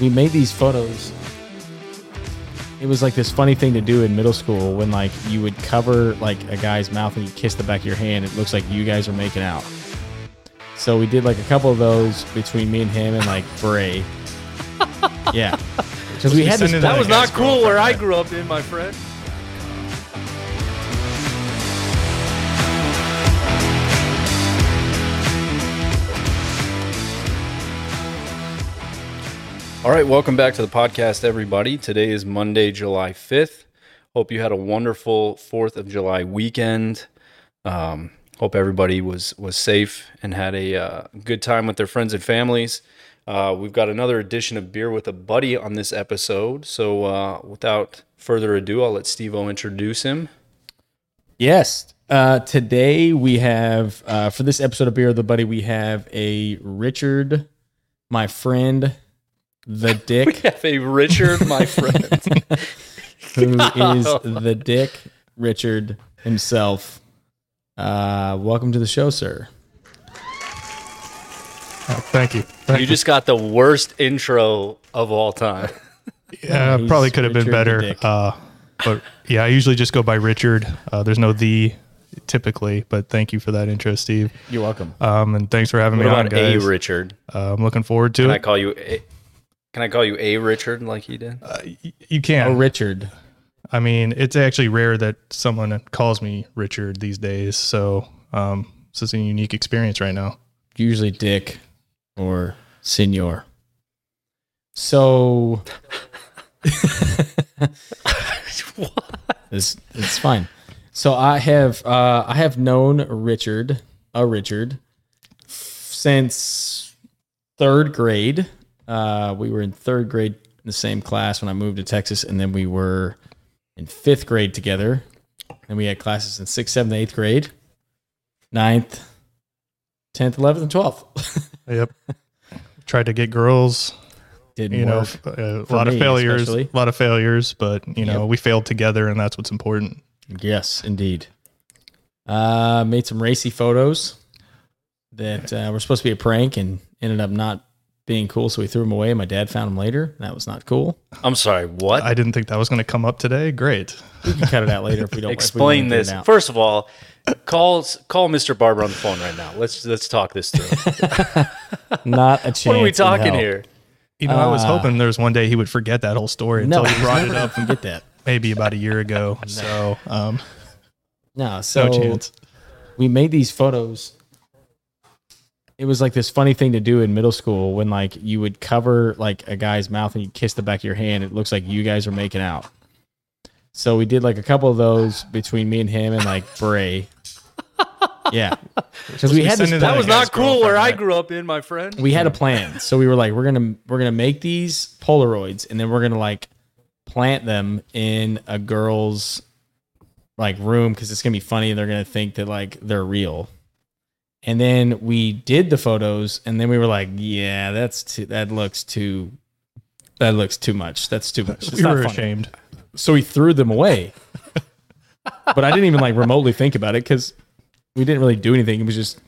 We made these photos. It was like this funny thing to do in middle school when like you would cover like a guy's mouth and you kiss the back of your hand. It looks like you guys are making out. So we did like a couple of those between me and him and like Bray. yeah. Because we had this. That that was not cool where I grew up in, my friend. All right, welcome back to the podcast, everybody. Today is Monday, July 5th. Hope you had a wonderful 4th of July weekend. Um, hope everybody was, was safe and had a uh, good time with their friends and families. Uh, we've got another edition of Beer with a Buddy on this episode. So, uh, without further ado, I'll let Steve O introduce him. Yes. Uh, today we have uh, for this episode of Beer with a Buddy, we have a Richard, my friend, the Dick. We Dick, have a Richard, my friend. who is the Dick, Richard himself. Uh, welcome to the show, sir. Oh, thank you. Thank you just got the worst intro of all time. Yeah, He's probably could have been Richard better. Uh, but yeah, I usually just go by Richard. Uh, there's no the typically, but thank you for that intro, Steve. You're welcome. Um, and thanks for having What me on, about a. Richard? Uh, I'm looking forward to Can I call you a? Can I call you a Richard like he did? Uh, you can. Oh, Richard. I mean, it's actually rare that someone calls me Richard these days. So um, this is a unique experience right now. Usually Dick or Senor. So It's it's fine. So I have uh, I have known Richard, a Richard, since third grade. Uh, we were in third grade in the same class when I moved to Texas, and then we were in fifth grade together. And we had classes in sixth, seventh, eighth grade, ninth, tenth, eleventh, and twelfth. Yep. Tried to get girls, Didn't you know, work. f- a lot of failures, especially. a lot of failures, but you know, Yep. we failed together and that's what's important. Yes, indeed. Uh, made some racy photos that uh, were supposed to be a prank and ended up not being cool. So we threw them away. My dad found them later. That was not cool. I'm sorry. What? I didn't think that was going to come up today. Great. We can cut it out later if we don't. if we Explain wanna get it this. First of all, call call Mr. Barber on the phone right now. Let's let's talk this through. Not a chance. what are we talking here? You know, I was Uh, hoping there was one day he would forget that whole story No, until you brought it up and get that. maybe about a year ago. So, um, No, so no chance. we made these photos. It was like this funny thing to do in middle school when like you would cover like a guy's mouth and you kiss the back of your hand. It looks like you guys are making out. So we did like a couple of those between me and him and like Bray. Yeah, because we be had this. sending That that was not cool where I grew up in, my friend. we had a plan. So we were like, we're gonna we're gonna make these Polaroids and then we're gonna like plant them in a girl's like room because it's gonna be funny and they're gonna think that like they're real. And then we did the photos and then we were like, yeah, that's too that looks too that looks too much. That's too much. It's we not were funny. ashamed. So we threw them away. but I didn't even like remotely think about it because we didn't really do anything. It was just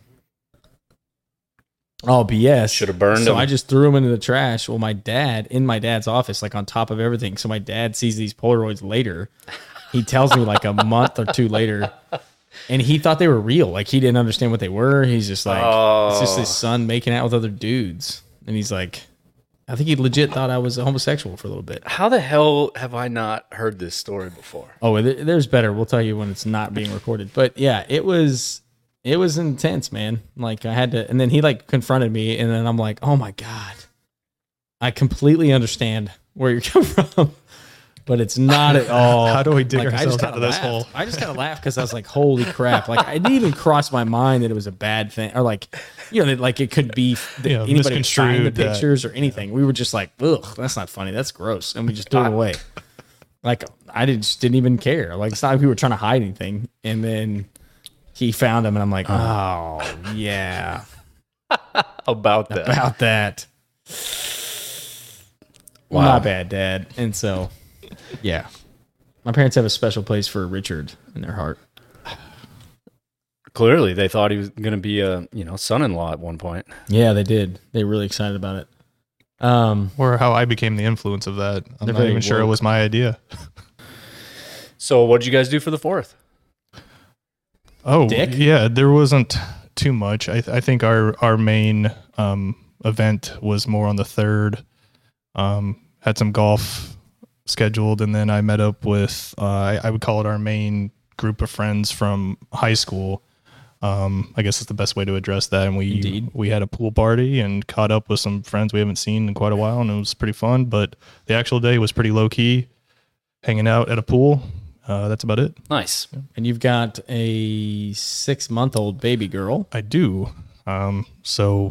all BS. Should have burned So them. I just threw them into the trash. Well, my dad in my dad's office, like on top of everything. So my dad sees these Polaroids later. He tells me like a month or two later, and he thought they were real. Like he didn't understand what they were. He's just like, oh. it's just his Oh. son making out with other dudes, and he's like, I think he legit thought I was a homosexual for a little bit. How the hell have I not heard this story before? Oh, there's better. We'll tell you when it's not being recorded. But yeah, it was it was intense, man. Like I had to, and then he like confronted me, and then I'm like, oh my god, I completely understand where you're coming from. But it's not at all. How do we dig I just ourselves kinda out of this laughed. hole? I just kind of laughed because I was like, "Holy crap!" Like, it didn't even cross my mind that it was a bad thing, or like, you know, that like it could be that Yeah, anybody would find the misconstrued that- pictures or anything. We were just like, "Ugh, that's not funny. That's gross," and we just threw it away. Like, I did, just didn't even care. Like, it's not like we were trying to hide anything. And then he found him, and I'm like, uh-huh. "Oh yeah, About that. about that." Wow. Not bad, Dad. And so, yeah, my parents have a special place for Richard in their heart. Clearly, they thought he was going to be a you know son-in-law at one point. Yeah, they did. They were really excited about it. Um, Or how I became the influence of that. I'm not very even sure it was my idea. So, what did you guys do for the fourth? Oh, Dick? yeah, there wasn't too much. I, I think our our main um, event was more on the third. Um, had some golf scheduled, and then I met up with uh, I, I would call it our main group of friends from high school. Um, I guess it's the best way to address that. And we Indeed. we had a pool party and caught up with some friends we haven't seen in quite a while, and it was pretty fun. But the actual day was pretty low key, hanging out at a pool. Uh, that's about it. Nice. and you've got a six month old baby girl. I do. Um, so,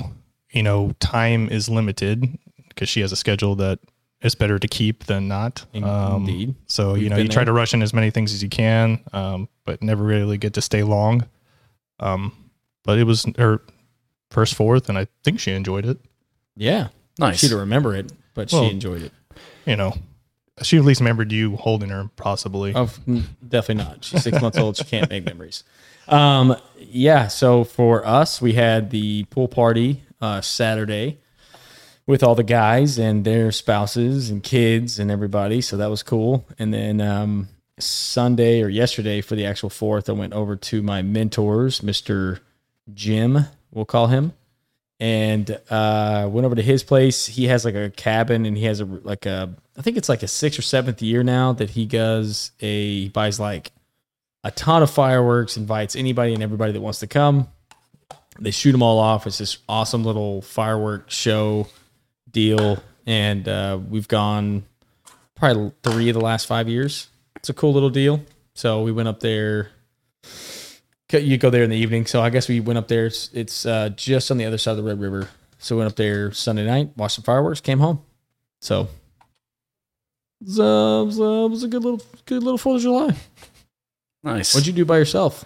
you know, time is limited because she has a schedule that is better to keep than not. Um, Indeed. So, you We've know, you try there. to rush in as many things as you can, um, but never really get to stay long. Um, but it was her first fourth, and I think she enjoyed it. Yeah, Nice. she'd remember it, but Well- she enjoyed it. You know, she at least remembered you holding her, possibly. Oh, definitely not. She's six months old. She can't make memories. Um, yeah. So for us, we had the pool party uh, Saturday with all the guys and their spouses and kids and everybody. So that was cool. And then um, Sunday or yesterday for the actual fourth, I went over to my mentors, Mister Jim, we'll call him, and uh, went over to his place. He has like a cabin, and he has a like a I think it's like a sixth or seventh year now that he does a he buys like a ton of fireworks, invites anybody and everybody that wants to come. They shoot them all off. It's this awesome little fireworks show deal, and uh, we've gone probably three of the last five years. It's a cool little deal. So we went up there. You go there in the evening. So I guess we went up there. It's, it's uh, just on the other side of the Red River. So we went up there Sunday night, watched some fireworks, came home. So it was, uh, it was, uh, it was a good little, good little Fourth of July. Nice. What'd you do by yourself?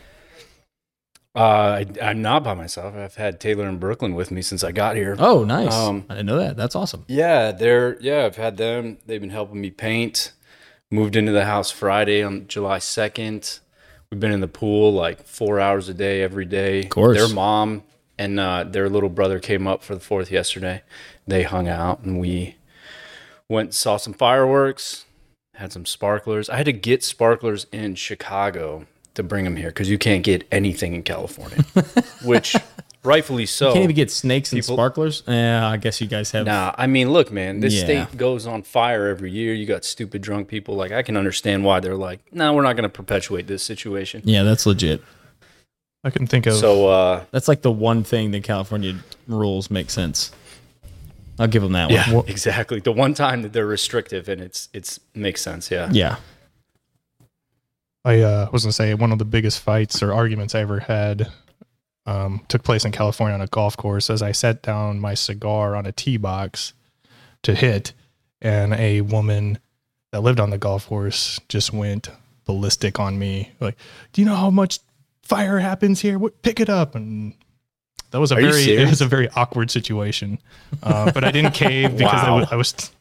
Uh, I, I'm not by myself. I've had Taylor and Brooklyn with me since I got here. Oh, nice. Um, I didn't know that. That's awesome. Yeah, they're yeah, I've had them. They've been helping me paint. Moved into the house Friday on July 2nd. We've been in the pool like 4 hours a day every day. Of course. Their mom and uh, their little brother came up for the 4th yesterday. They hung out and we went and saw some fireworks, had some sparklers. I had to get sparklers in Chicago to bring them here cuz you can't get anything in California, which rightfully so. You Can't even get snakes and sparklers. Yeah, I guess you guys have. Nah, I mean, look, man, this Yeah. state goes on fire every year. You got stupid drunk people. Like, I can understand why they're like, no, we're not going to perpetuate this situation. Yeah, that's legit. I can think of. So, uh, That's like the one thing that California rules make sense. I'll give them that yeah, one. exactly. The one time that they're restrictive and it's it's makes sense. Yeah. Yeah. I uh, was gonna say one of the biggest fights or arguments I ever had um, took place in California on a golf course as I set down my cigar on a tee box to hit, and a woman that lived on the golf course just went ballistic on me. Like, do you know how much fire happens here? What, pick it up and. That was a Are very it was a very awkward situation, uh, but I didn't cave because I Wow. was, I was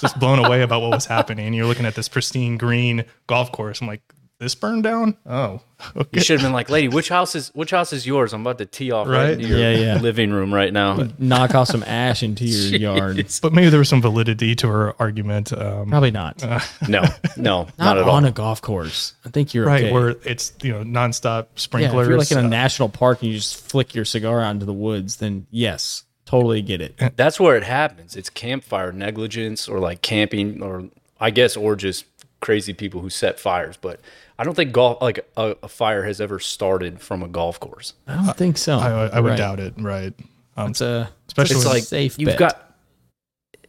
just blown away about what was happening. You're looking at this pristine green golf course. I'm like, this burned down? Oh, You okay. should have been like, lady, which house is which house is yours? I'm about to tee off right, Right? into your Yeah, yeah. living room right now. Knock off some ash into your yard. But maybe there was some validity to her argument. Um, Probably not. No, no, not, not at on all. a golf course. I think you're right, okay. where it's you know nonstop yeah, sprinklers. if you're like in a uh, national park and you just flick your cigar out into the woods, then yes, totally get it. That's where it happens. It's campfire negligence or like camping or I guess or just crazy people who set fires. But I don't think golf like a, a fire has ever started from a golf course. I don't think so. I, I would Right. doubt it. Right. Um, It's a Especially it's when- a It's like safe you've bet. got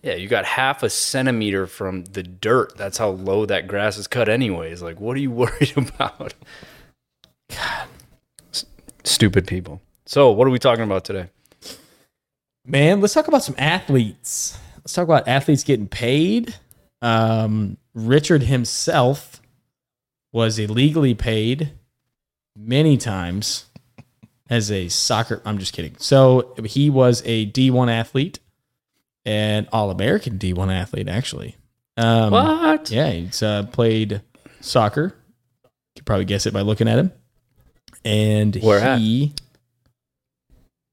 Yeah, you got half a centimeter from the dirt. That's how low that grass is cut, anyways. Like, what are you worried about? God, S- stupid people. So, what are we talking about today? Man, let's talk about some athletes. Let's talk about athletes getting paid. Um, Richard himself was illegally paid many times as a soccer. I'm just kidding. So he was a D1 athlete, an All American D1 athlete, actually. Um, What? Yeah, he's uh, played soccer. You could probably guess it by looking at him. And Where he will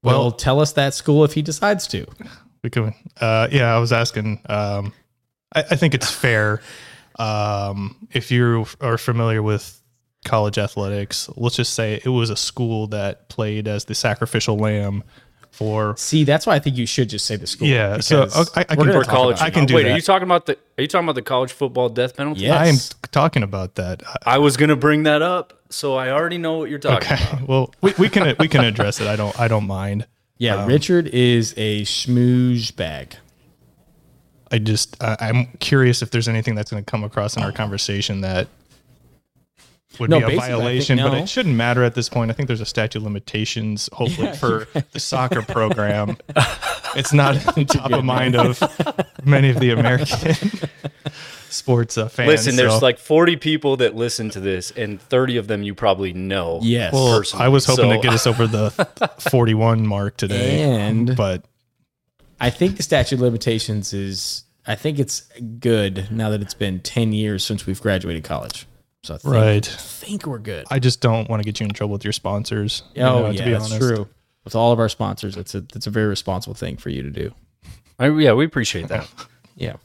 Well- tell us that school if he decides to. We could, uh, yeah, I was asking. Um, I, I think it's fair. Um, if you are familiar with college athletics, let's just say it was a school that played as the sacrificial lamb for. See, that's why I think you should just say the school. Yeah, so, because I- I can- gonna College. I can do Wait, that. are you talking about the? Are you talking about the college football death penalty? Yeah. I am talking about that. I was gonna bring that up, so I already know what you're talking Okay, about. well, we, we can we can address it. I don't I don't mind. Yeah, Richard is a schmooze bag. I just uh, I'm curious if there's anything that's going to come across in our conversation that would No, be a basically, I think violation, but it shouldn't matter at this point. I think there's a statute of limitations, hopefully Yeah, for the soccer program. it's not top of mind of many of the American sports uh, fans. Listen, there's like 40 people that listen to this, and 30 of them you probably know. Yes. well, personally, I was hoping so- to get us over the 41 mark today, And- but I think the statute of limitations is. I think it's good now that it's been ten years since we've graduated college. So I think, right. I think we're good. I just don't want to get you in trouble with your sponsors. you oh know, yeah, to be that's honest. true. With all of our sponsors, it's a it's a very responsible thing for you to do. I, yeah, we appreciate that. Yeah.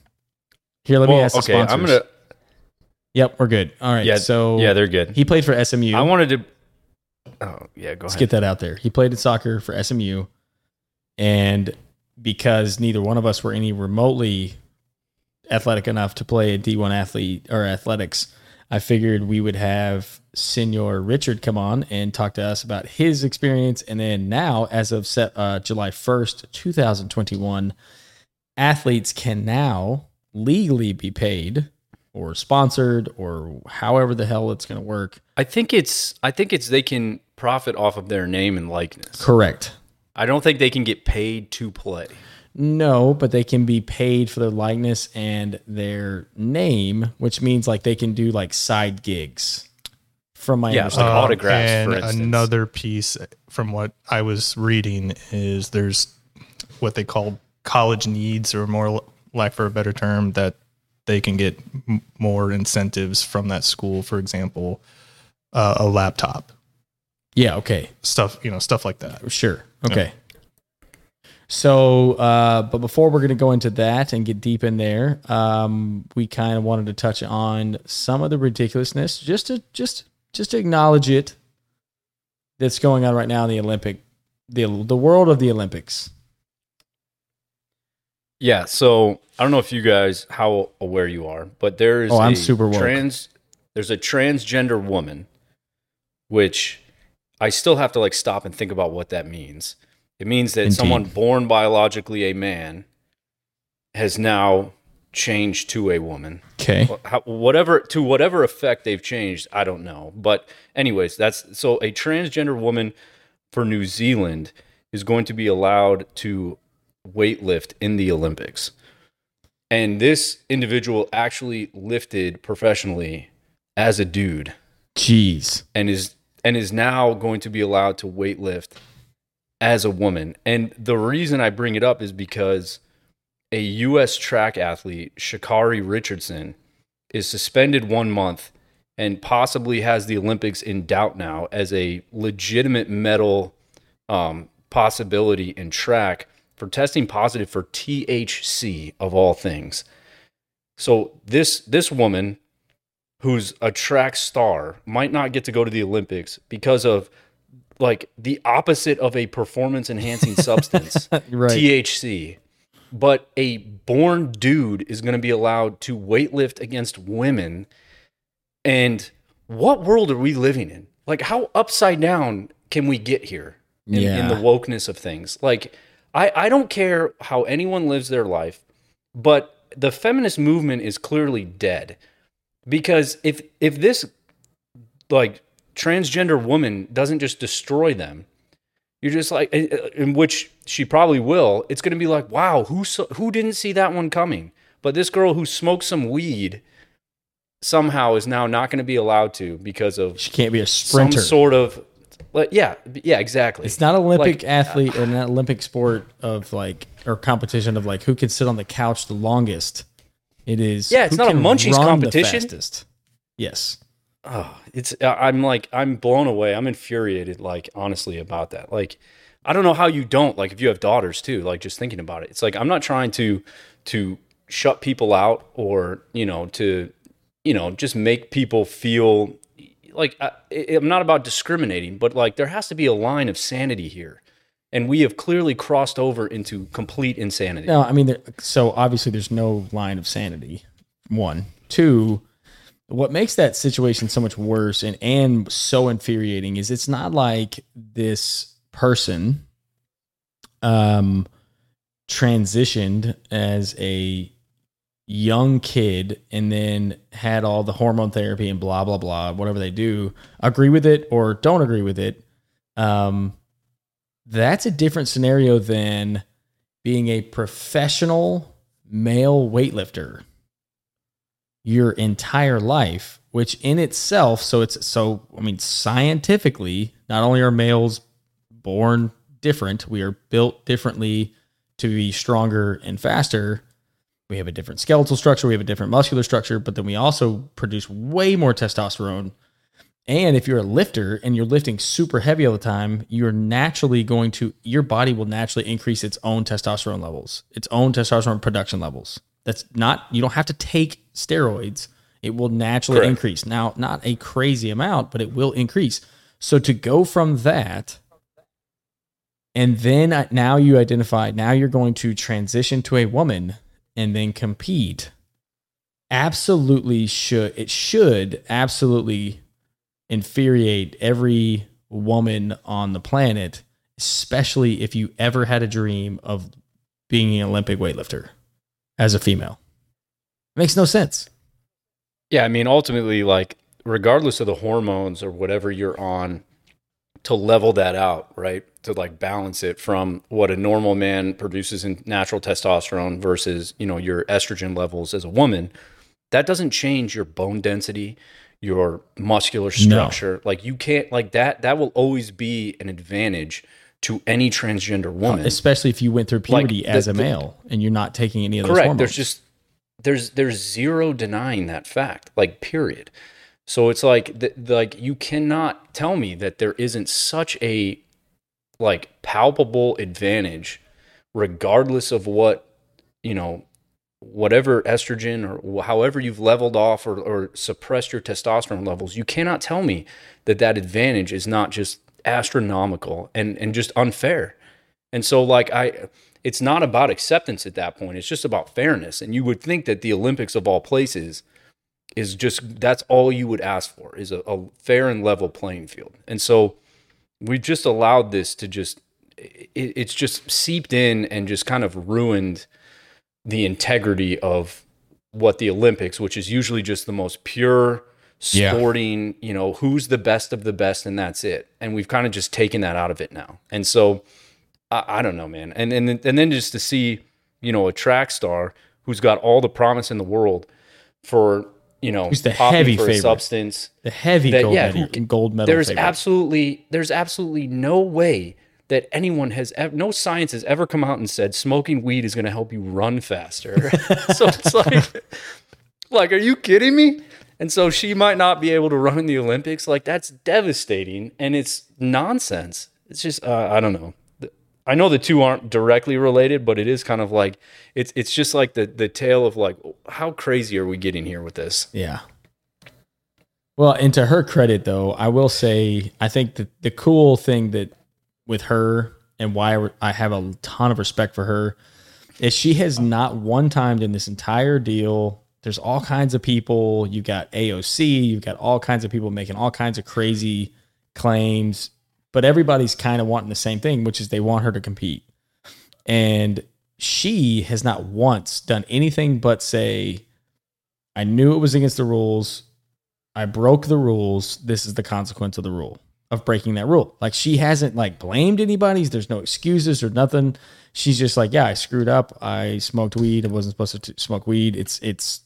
Here, let me Well, ask the okay, sponsors. I'm gonna. Yep, we're good. All right. Yeah, so yeah, they're good. he played for SMU. I wanted to. Oh yeah, go Let's ahead. get that out there. He played in soccer for SMU, and because neither one of us were any remotely athletic enough to play a D1 athlete or athletics, I figured we would have Senior Richard come on and talk to us about his experience. And then now, as of set, uh, July 1st, 2021, athletes can now legally be paid or sponsored or however the hell it's going to work. I think it's. I think it's they can profit off of their name and likeness. Correct. I don't think they can get paid to play. No, but they can be paid for their likeness and their name, which means like they can do like side gigs. From my Yeah, understanding, like autographs, um, and for instance. another piece from what I was reading is there's what they call college needs, or more lack for a better term, that they can get m- more incentives from that school. For example, uh, a laptop, yeah, okay, stuff you know, stuff like that. sure, okay. So, uh, but before we're going to go into that and get deep in there, um, we kind of wanted to touch on some of the ridiculousness, just to just just to acknowledge it that's going on right now in the Olympic, the the world of the Olympics. Yeah, so I don't know if you guys how aware you are, but there is Oh, I'm a super woke. trans there's a transgender woman which I still have to like stop and think about what that means. It means that Indeed. someone born biologically a man has now changed to a woman. Okay. Whatever to whatever effect they've changed, I don't know. But anyways, that's so a transgender woman for New Zealand is going to be allowed to weightlift in the Olympics. And this individual actually lifted professionally as a dude Jeez. and is and is now going to be allowed to weightlift as a woman. And the reason I bring it up is because a US track athlete, Sha'Carri Richardson, is suspended 1 month and possibly has the Olympics in doubt now as a legitimate medal um, possibility in track for testing positive for THC of all things. So this this woman who's a track star might not get to go to the Olympics because of like the opposite of a performance enhancing substance, Right. THC. But a born dude is going to be allowed to weightlift against women. And what world are we living in? Like, how upside down can we get here in, in the wokeness of things? Like, I, I don't care how anyone lives their life. but the feminist movement is clearly dead because if if this like transgender woman doesn't just destroy them you're just like eh, eh, in which she probably will it's going to be like wow who who didn't see that one coming but this girl who smoked some weed somehow is now not going to be allowed to because of She can't be a sprinter. some sort of like, yeah yeah exactly It's not Olympic Like, athlete uh, or an Olympic sport of like or competition of like who can sit on the couch the longest. It is Yeah, it's not a munchies competition. Yes. oh, it's uh, I'm like I'm blown away. I'm infuriated like honestly about that. Like I don't know how you don't like if you have daughters too, like just thinking about it. It's like I'm not trying to to shut people out or, you know, to you know, just make people feel like I, I'm not about discriminating, but like there has to be a line of sanity here. And we have clearly crossed over into complete insanity. No, I mean, there, so obviously there's no line of sanity. One, two. What makes that situation so much worse and and so infuriating is it's not like this person um transitioned as a young kid and then had all the hormone therapy and blah blah blah whatever they do agree with it or don't agree with it um that's a different scenario than being a professional male weightlifter your entire life which in itself so it's so i mean scientifically not only are males born different we are built differently to be stronger and faster we have a different skeletal structure we have a different muscular structure but then we also produce way more testosterone and if you're a lifter and you're lifting super heavy all the time, you're naturally going to, your body will naturally increase its own testosterone levels, its own testosterone production levels. That's not, you don't have to take steroids. It will naturally Correct. increase. Now, not a crazy amount, but it will increase. So to go from that, and then now you identify, now you're going to transition to a woman and then compete. Absolutely should, it should absolutely infuriate every woman on the planet, especially if you ever had a dream of being an Olympic weightlifter as a female. It makes no sense. Yeah, I mean, ultimately, like, regardless of the hormones or whatever you're on, to level that out, right? To like balance it from what a normal man produces in natural testosterone versus, you know, your estrogen levels as a woman, that doesn't change your bone density, your muscular structure. Like, you can't, like, that, that will always be an advantage to any transgender uh, woman. Especially if you went through puberty the- as a the- male and you're not taking any of those Correct. hormones. There's just there's there's zero denying that fact. Like period. So it's like like you cannot tell me that there isn't such a like palpable advantage regardless of what, you know, whatever estrogen or however you've leveled off or, or suppressed your testosterone levels, you cannot tell me that that advantage is not just astronomical and, and just unfair. And so, like, I, it's not about acceptance at that point. It's just about fairness. And you would think that the Olympics of all places is just that's all you would ask for is a, a fair and level playing field. And so, we just allowed this to just, it, it's just seeped in and just kind of ruined the integrity of what the Olympics, which is usually just the most pure Yeah. sporting, you know, who's the best of the best, and that's it. And we've kind of just taken that out of it now. And so I, I don't know, man. And and then- and then just to see, you know, a track star who's got all the promise in the world for you know Who's the heavy for favorite. substance the heavy that- gold, yeah, medal, who- gold medal. there's favorite. absolutely there's absolutely no way that anyone has ever, no science has ever come out and said smoking weed is going to help you run faster. so it's like like are you kidding me? And so she might not be able to run in the Olympics. Like that's devastating and it's nonsense. It's just uh, I don't know. I know the two aren't directly related, but it is kind of like it's it's just like the the tale of like how crazy are we getting here with this? Yeah. Well, and to her credit, though, I will say I think that the cool thing that with her and why I have a ton of respect for her is she has not one time in this entire deal. There's all kinds of people. You've got AOC. You've got all kinds of people making all kinds of crazy claims, but everybody's kind of wanting the same thing, which is they want her to compete. And she has not once done anything but say, I knew it was against the rules. I broke the rules. This is the consequence of the rule of breaking that rule. Like she hasn't like blamed anybody. There's no excuses or nothing. She's just like, yeah, I screwed up. I smoked weed. I wasn't supposed to smoke weed. It's it's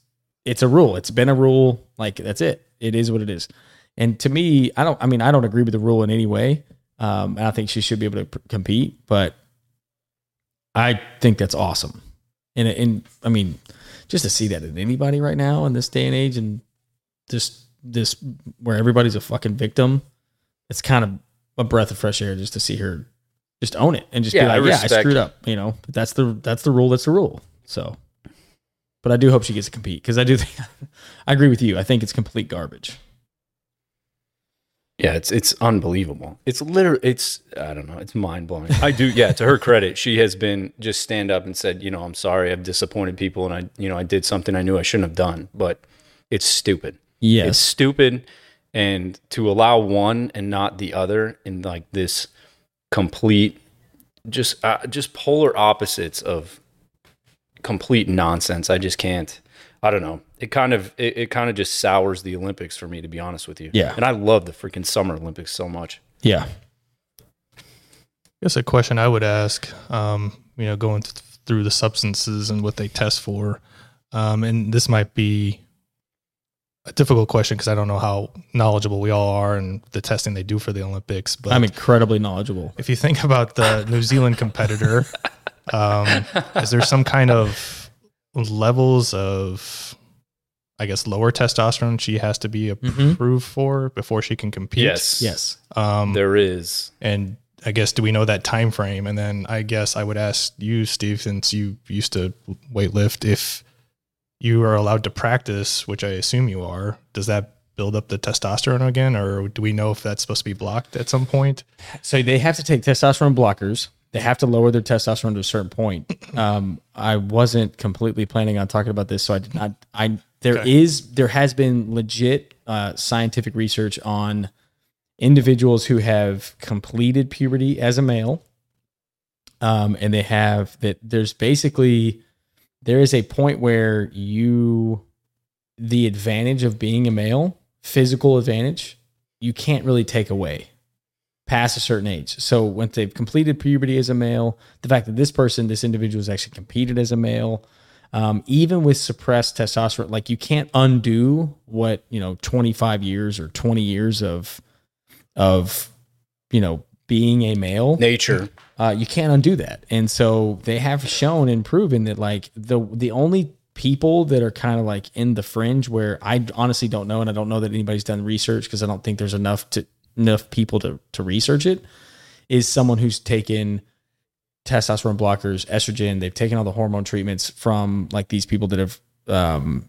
it's a rule. It's been a rule. Like that's it. It is what it is. And to me, I don't. I mean, I don't agree with the rule in any way. Um, and I think she should be able to pr- compete. But I think that's awesome. And and I mean, just to see that in anybody right now in this day and age, and just this where everybody's a fucking victim, it's kind of a breath of fresh air just to see her just own it and just Yeah, be I like, yeah, I screwed up. You know, but that's the that's the rule. That's the rule. So, but I do hope she gets to compete because I do think I agree with you. I think it's complete garbage. Yeah, it's it's unbelievable. It's literally it's I don't know, it's mind blowing. I do yeah, to her credit, she has been just stand up and said, you know, I'm sorry, I've disappointed people and I you know, I did something I knew I shouldn't have done, but it's stupid. Yeah. It's stupid and to allow one and not the other in like this complete just uh, just polar opposites of complete nonsense. I just can't I don't know. It kind of it, it kind of just sours the Olympics for me to be honest with you. Yeah. And I love the freaking summer Olympics so much. yeah, I guess a question I would ask, um, you know, going th- through the substances and what they test for, um, and this might be a difficult question because I don't know how knowledgeable we all are and the testing they do for the Olympics. But I'm incredibly knowledgeable. if you think about the New Zealand competitor, um, is there some kind of levels of, I guess, lower testosterone she has to be Mhm. approved for before she can compete? Yes. Yes, Um, There is. and I guess do we know that time frame? And then I guess I would ask you, Steve, since you used to weightlift, if you are allowed to practice, which I assume you are, does that build up the testosterone again, or do we know if that's supposed to be blocked at some point? so they have to take testosterone blockers. They have to lower their testosterone to a certain point. Um, I wasn't completely planning on talking about this, so I did not. I there is Okay. there has been legit uh, scientific research on individuals who have completed puberty as a male, um, and they have that. There's basically there is a point where you the advantage of being a male, physical advantage, you can't really take away past a certain age. So once they've completed puberty as a male, the fact that this person, this individual has actually competed as a male, um, even with suppressed testosterone, like you can't undo what, you know, 25 years or 20 years of, of, you know, being a male Nature. uh, you can't undo that. And so they have shown and proven that like the the only people that are kind of like in the fringe where I honestly don't know, and I don't know that anybody's done research because I don't think there's enough to enough people to to research it, is someone who's taken testosterone blockers, estrogen. They've taken all the hormone treatments from like these people that have um,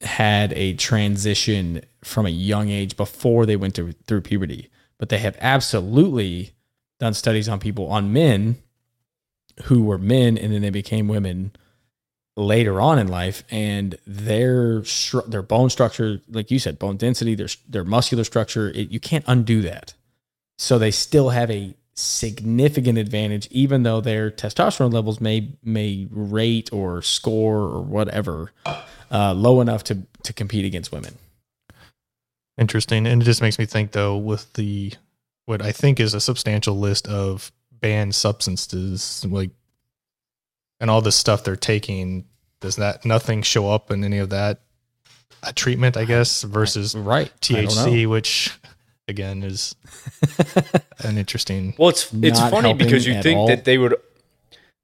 had a transition from a young age before they went through puberty. But they have absolutely done studies on people on men who were men and then they became women later on in life and their their bone structure like you said bone density their their muscular structure it, you can't undo that so they still have a significant advantage even though their testosterone levels may may rate or score or whatever uh, low enough to to compete against women Interesting. And it just makes me think though, with the what I think is a substantial list of banned substances, like and all the stuff they're taking, does that nothing show up in any of that a treatment, I guess, versus right I don't know. THC, which again is an interesting Well, it's it's funny because you think all. that they would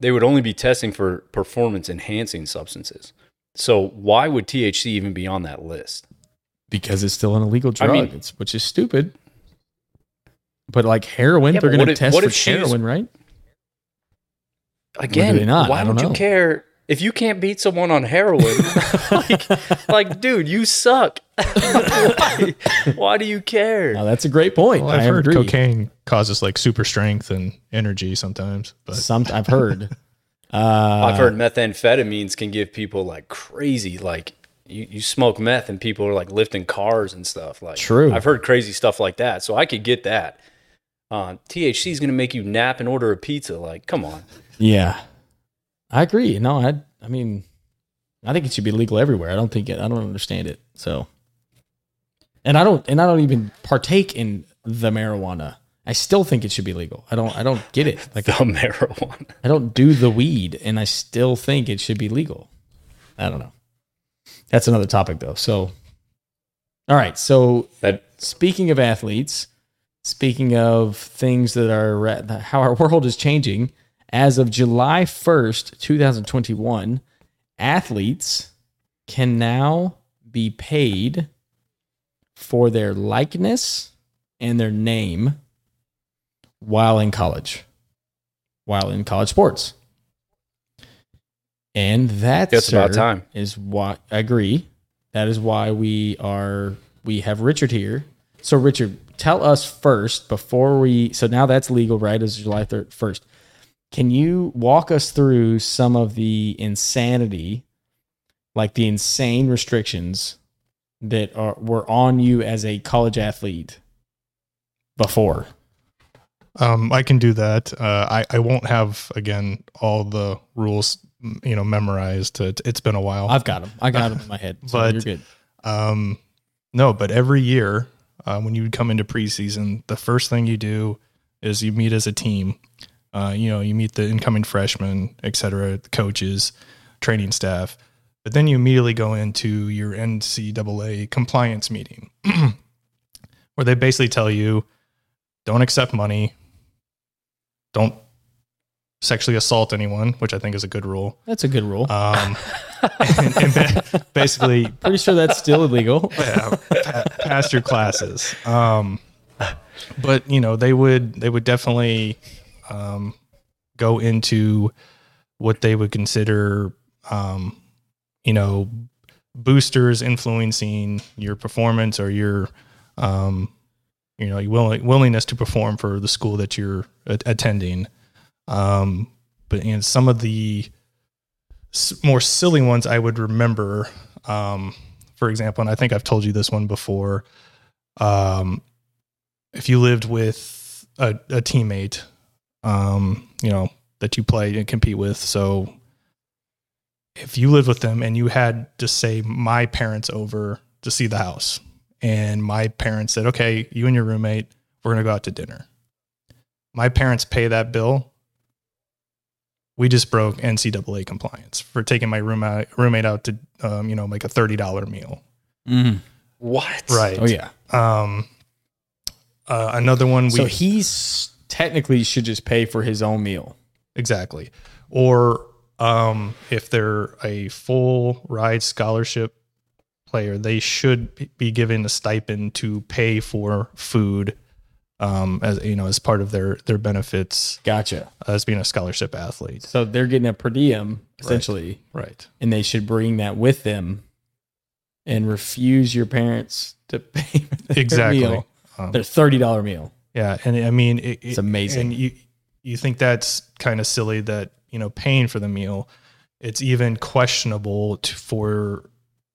they would only be testing for performance enhancing substances. So why would THC even be on that list? because it's still an illegal I drug, mean- it's, which is stupid. But like heroin, Yeah, they're going to test what for heroin, right? Again, they not? why I don't would you care if you can't beat someone on heroin? like, like, dude, you suck. why, why do you care? Now that's a great point. well, I've I heard agree. cocaine causes like super strength and energy sometimes, but Some I've heard. Uh, I've heard methamphetamines can give people like crazy, like you, you smoke meth and people are like lifting cars and stuff. Like True. I've heard crazy stuff like that. So I could get that. Uh, THC is going to make you nap and order a pizza. Like, come on. Yeah. I agree. No, I I mean, I think it should be legal everywhere. I don't think it. I don't understand it. So, and I don't and I don't even partake in the marijuana. I still think it should be legal. I don't. I don't get it. Like The marijuana. I don't do the weed, and I still think it should be legal. I don't know. That's another topic, though. So, all right. So, That speaking of athletes, speaking of things that are how our world is changing, as of July 1st, 2021, athletes can now be paid for their likeness and their name while in college, while in college sports. And that It's about time. is why I agree. That is why we are we have Richard here. So Richard, tell us first before we so now that's legal, right? As July third first. Can you walk us through some of the insanity, like the insane restrictions that are were on you as a college athlete before? Um, I can do that. Uh, I I won't have again all the rules, you know, memorized. It, it's been a while. I've got them. I got them in my head. So But- you're good. Um, no, but every year uh, when you come into preseason, the first thing you do is you meet as a team. Uh, you know, you meet the incoming freshmen, et cetera, coaches, training staff. But then you immediately go into your NCAA compliance meeting, where they basically tell you, don't accept money, don't sexually assault anyone, which I think is a good rule. That's a good rule. Um, and, and ba- basically Pretty sure that's still illegal. yeah, pa- past your classes. Um, but you know, they would they would definitely um, go into what they would consider, um, you know, boosters influencing your performance or your, um, you know, your willing, willingness to perform for the school that you're a- attending. Um, but in some of the s- more silly ones, I would remember. Um, for example, and I think I've told you this one before. Um, if you lived with a, a teammate, um, you know, that you play and compete with, so if you lived with them and you had to say my parents over to see the house, and my parents said, okay, you and your roommate, we're going to go out to dinner. My parents pay that bill. We just broke NCAA compliance for taking my roommate roommate out to, um, you know, make a thirty dollar meal. Mm. what? Right. Oh yeah. Um, uh, another one we So he's technically should just pay for his own meal. exactly, or um, if they're a full ride scholarship player, they should be- given a stipend to pay for food, um, as you know, as part of their their benefits Gotcha. as being a scholarship athlete. So they're getting a per diem essentially, Right. and they should bring that with them and refuse your parents to pay for their Exactly. meal, Um, their thirty dollar meal. Yeah, and I mean, it, It's amazing. And you you think that's kind of silly that you know paying for the meal. It's even questionable to, for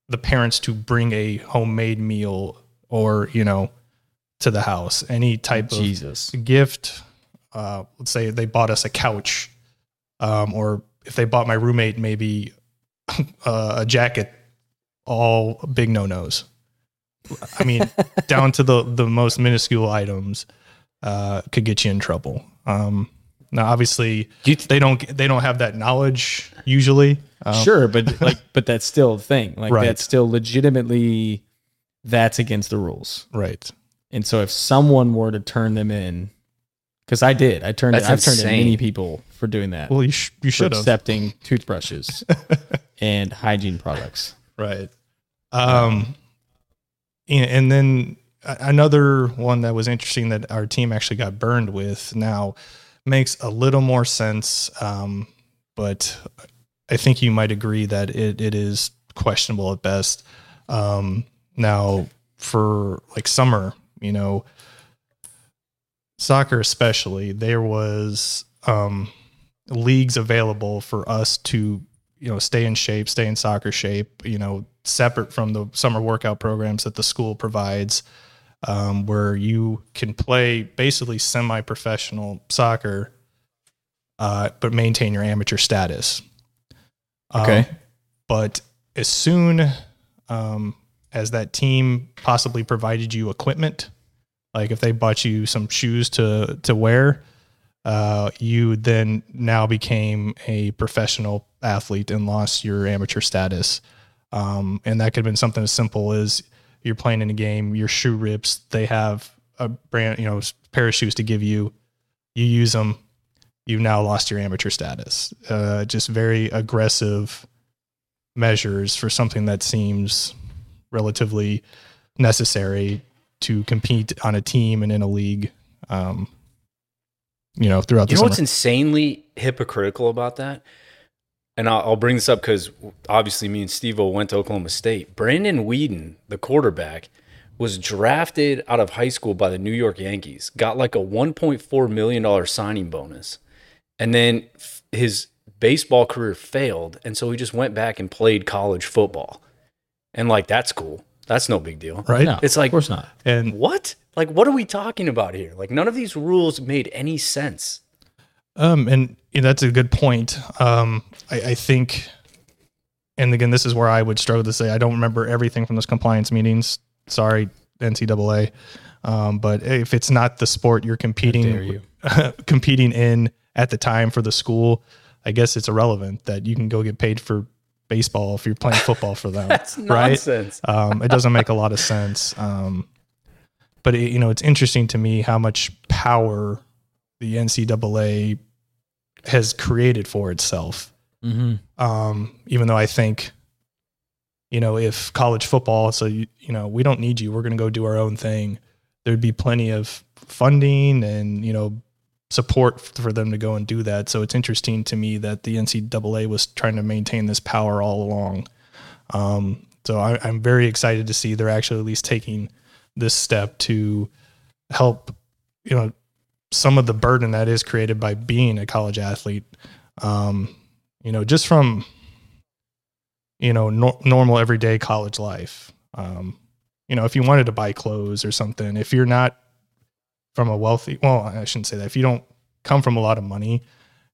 the parents to bring a homemade meal or you know to the house. Any type of Jesus. gift. Uh, let's say they bought us a couch, um, or if they bought my roommate maybe uh, a jacket. All big no nos. I mean, down to the the most minuscule items uh, could get you in trouble. Um, now, obviously, Do you they don't they don't have that knowledge usually. Um, sure, but like, but that's still a thing. Like Right. that's still legitimately that's against the rules. Right. And so if someone were to turn them in, because I did, I turned That's I've turned in many people for doing that. Well, you sh- you should accepting toothbrushes and hygiene products. Right. Um, and, and then a- another one that was interesting that our team actually got burned with now makes a little more sense. Um, but I think you might agree that it, it is questionable at best. Um, now for like summer, you know, soccer especially, there was um, leagues available for us to you know stay in shape, stay in soccer shape. You know, separate from the summer workout programs that the school provides, um, where you can play basically semi-professional soccer, uh, but maintain your amateur status. Um, Okay. but as soon um, as that team possibly provided you equipment, like if they bought you some shoes to to wear, uh, you then now became a professional athlete and lost your amateur status. Um, and that could have been something as simple as you're playing in a game, your shoe rips, they have a brand, you know, pair of shoes to give you, you use them, you've now lost your amateur status. Uh, just very aggressive measures for something that seems relatively necessary to compete on a team and in a league. Um, you know, throughout the You know summer. what's insanely hypocritical about that? And I'll, I'll bring this up because obviously me and Steve went to Oklahoma State. Brandon Weeden, the quarterback, was drafted out of high school by the New York Yankees, got like a $1.4 million signing bonus. And then f- his baseball career failed. And so he just went back and played college football. And like, that's cool. That's no big deal. right? No, It's like- of course not. And What? Like, what are we talking about here? Like, none of these rules made any sense. Um, and you know, that's a good point. Um, I, I think, and again, this is where I would struggle to say I don't remember everything from those compliance meetings. Sorry, NCAA. Um, but if it's not the sport you're competing you. competing in at the time for the school, I guess it's irrelevant that you can go get paid for baseball if you're playing football for them. That's right? nonsense. Um, it doesn't make a lot of sense. Um, but it, you know, it's interesting to me how much power the NCAA has created for itself. Mm-hmm. Um, even though I think, you know, if college football, so you, you know, we don't need you. We're going to go do our own thing. There'd be plenty of funding and you know support for them to go and do that. So it's interesting to me that the NCAA was trying to maintain this power all along. Um, so I, I'm very excited to see they're actually at least taking this step to help, you know, some of the burden that is created by being a college athlete. Um, you know, just from, you know, nor normal everyday college life. Um, you know, if you wanted to buy clothes or something, if you're not from a wealthy, well, I shouldn't say that. If you don't come from a lot of money,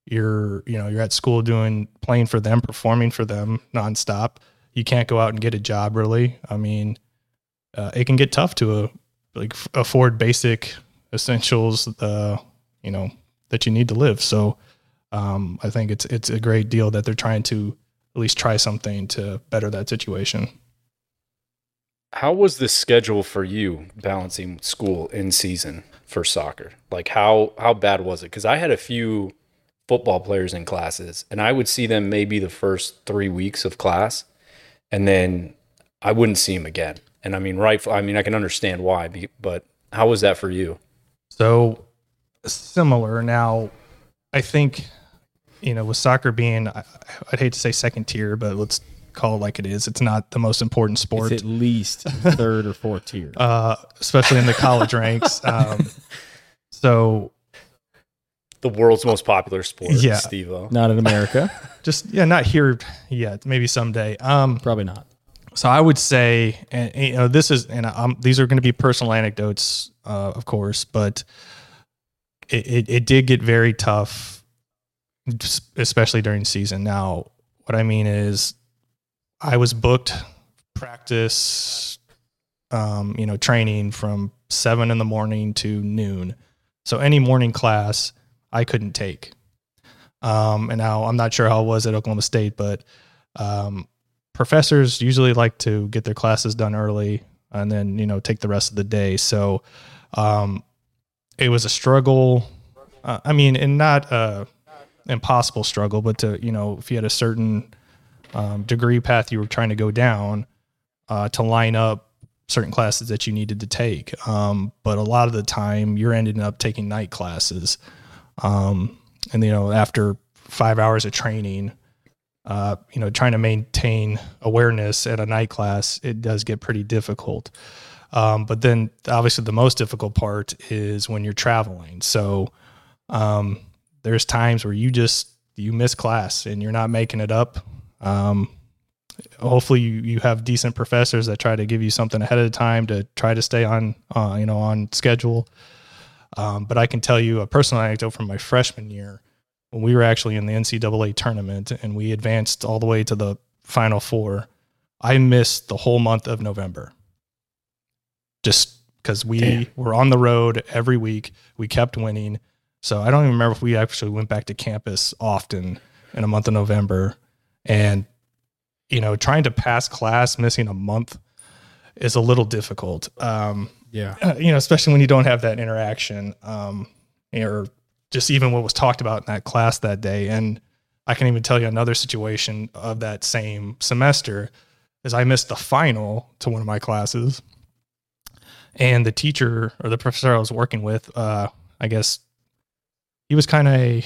you're, you know, you're at school doing, playing for them, performing for them nonstop. You can't go out and get a job really. I mean, uh, it can get tough to uh, like afford basic essentials, uh, you know, that you need to live. So, um, I think it's it's a great deal that they're trying to at least try something to better that situation. How was the schedule for you balancing school in season for soccer? Like how how bad was it? Because I had a few football players in classes, and I would see them maybe the first three weeks of class, and then I wouldn't see them again. And I mean, right? I mean, I can understand why, but how was that for you? So similar. Now, I think you know with soccer being, I, I'd hate to say second tier, but let's call it like it is. It's not the most important sport. It's at least third or fourth tier. uh, especially in the college ranks. Um, so The world's most popular sport, Yeah. Steve-O. Not in America. just yeah, not here yet. Maybe someday. Um, Probably not. So I would say, and, you know, this is, and um, these are going to be personal anecdotes, uh, of course, but it, it, it did get very tough, especially during season. Now, what I mean is, I was booked practice, um, you know, training from seven in the morning to noon. So any morning class I couldn't take. Um, and now I'm not sure how it was at Oklahoma State, but um, professors usually like to get their classes done early and then you know take the rest of the day. So um, it was a struggle. Uh, I mean, and not a impossible struggle, but to you know if you had a certain um, degree path you were trying to go down uh, to line up certain classes that you needed to take. Um, but a lot of the time you're ending up taking night classes. Um, and you know, after five hours of training, uh, you know, trying to maintain awareness at a night class, it does get pretty difficult. Um, but then obviously the most difficult part is when you're traveling. So um, there's times where you just you miss class and you're not making it up. Um, hopefully you, you have decent professors that try to give you something ahead of time to try to stay on uh, you know on schedule. Um, but I can tell you a personal anecdote from my freshman year. When we were actually in the NCAA tournament and we advanced all the way to the final four, I missed the whole month of November. Just because we Damn. were on the road every week, we kept winning. So I don't even remember if we actually went back to campus often in a month of November. And, you know, trying to pass class missing a month is a little difficult. Um, Yeah. uh, you know, especially when you don't have that interaction, um, or just even what was talked about in that class that day. And I can even tell you another situation of that same semester is I missed the final to one of my classes, and the teacher or the professor I was working with, uh, I guess he was kind of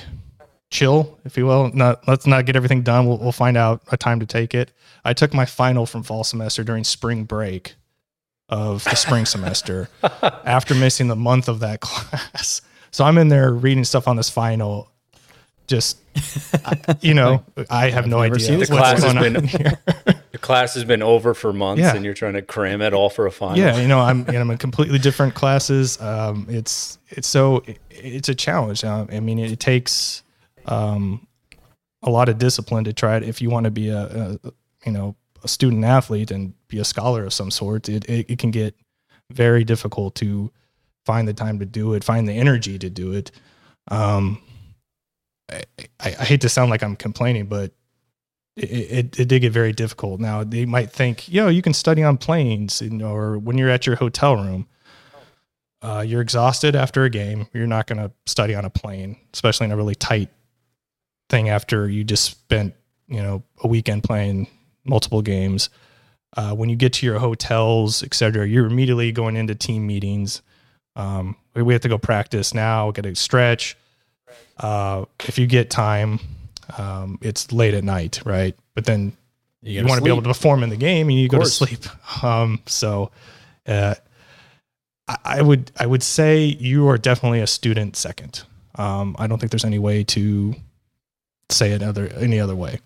chill, if you will. Not let's not get everything done. We'll, we'll find out a time to take it. I took my final from fall semester during spring break of the spring semester after missing the month of that class. So I'm in there reading stuff on this final. Just, you know, I have no idea what's class has been-. The class has been over for months, Yeah. and you're trying to cram it all for a final. yeah, you know, I'm I'm in completely different classes. Um, it's it's so it- it's a challenge. Uh, I mean, it takes um, a lot of discipline to try it if you want to be a, a you know a student athlete and be a scholar of some sort. It, it it can get very difficult to find the time to do it, find the energy to do it. Um, I, I, I hate to sound like I'm complaining, but it, it, it did get very difficult. Now they might think, yo, you can study on planes, or when you're at your hotel room, uh, you're exhausted after a game. You're not going to study on a plane, especially in a really tight thing after you just spent, you know, a weekend playing multiple games. Uh, when you get to your hotels, et cetera, you're immediately going into team meetings. Um, we, we have to go practice now, get a stretch. Uh, if you get time, um, it's late at night, right? But then you, gotta want to be able to perform in the game and you go to sleep. Um, so, uh, I, I would, I would say you are definitely a student second. Um, I don't think there's any way to say it other, any other way.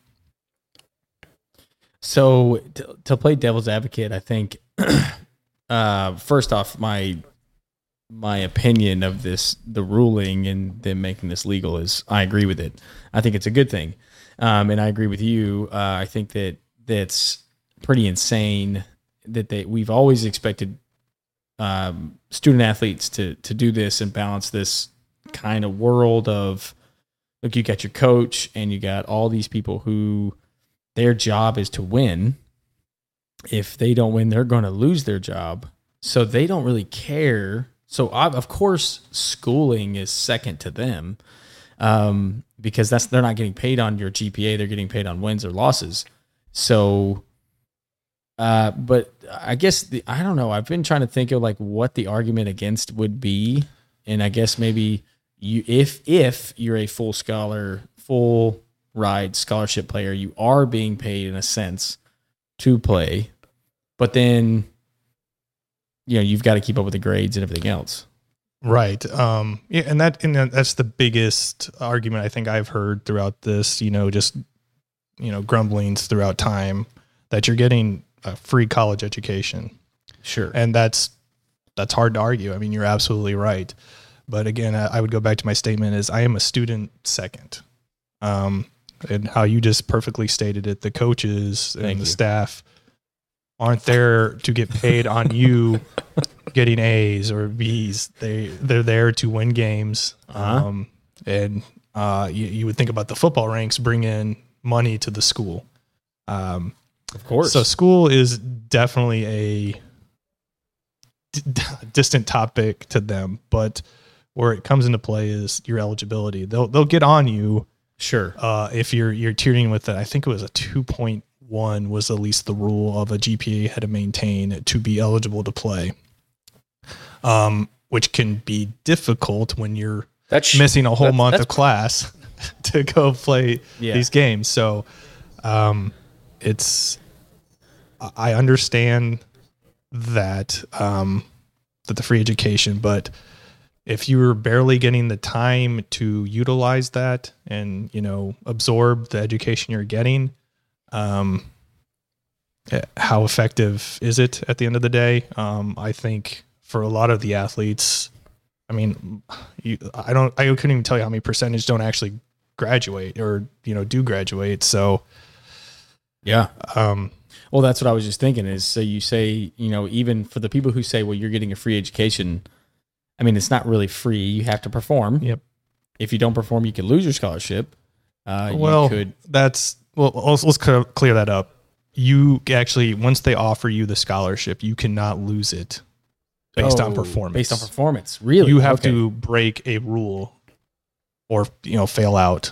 So to, to play devil's advocate, I think uh, first off, my my opinion of this, the ruling and them making this legal is, I agree with it. I think it's a good thing, um, and I agree with you. Uh, I think that that's pretty insane that they we've always expected um, student athletes to to do this and balance this kind of world of look, you got your coach and you got all these people who their job is to win. If they don't win, they're going to lose their job. So they don't really care. So of course, schooling is second to them um, because that's they're not getting paid on your GPA; they're getting paid on wins or losses. So, uh, but I guess the I don't know. I've been trying to think of like what the argument against would be, and I guess maybe you if if you're a full scholar, full ride scholarship player, you are being paid in a sense to play, but then you know you've got to keep up with the grades and everything else. Right. Um, yeah, and that and that's the biggest argument I think I've heard throughout this. You know, just you know grumblings throughout time that you're getting a free college education, Sure. and that's that's hard to argue. I mean, you're absolutely right. But again, I, I would go back to my statement: is I am a student second. Um, and how you just perfectly stated it, the coaches and Thank the you. staff aren't there to get paid on you getting A's or B's. They they're there to win games. Uh-huh. Um, and uh, you, you would think about the football ranks bring in money to the school. Um, Of course. so school is definitely a d- distant topic to them, but where it comes into play is your eligibility. They'll they'll get on you sure. uh, if you're you're teetering with it. I think it was a two point one was at least the rule of a GPA had to maintain to be eligible to play. Um, which can be difficult when you're That's missing a whole That's- month of class to go play Yeah. these games. So, um, it's I- I understand that um, that the free education, but if you're barely getting the time to utilize that and you know absorb the education you're getting, um, eh, how effective is it at the end of the day? Um, I think for a lot of the athletes, I mean, you, I don't, I couldn't even tell you how many percentage don't actually graduate or you know do graduate. So Yeah. um, Well, that's what I was just thinking is so you say, you know, even for the people who say, well, you're getting a free education, I mean, it's not really free. You have to perform. Yep. If you don't perform, you could lose your scholarship. Uh, well, you could, that's well. Let's, let's clear that up. You actually, once they offer you the scholarship, you cannot lose it based on Oh, performance. Based on performance. Really? you have Okay. to break a rule or you know fail out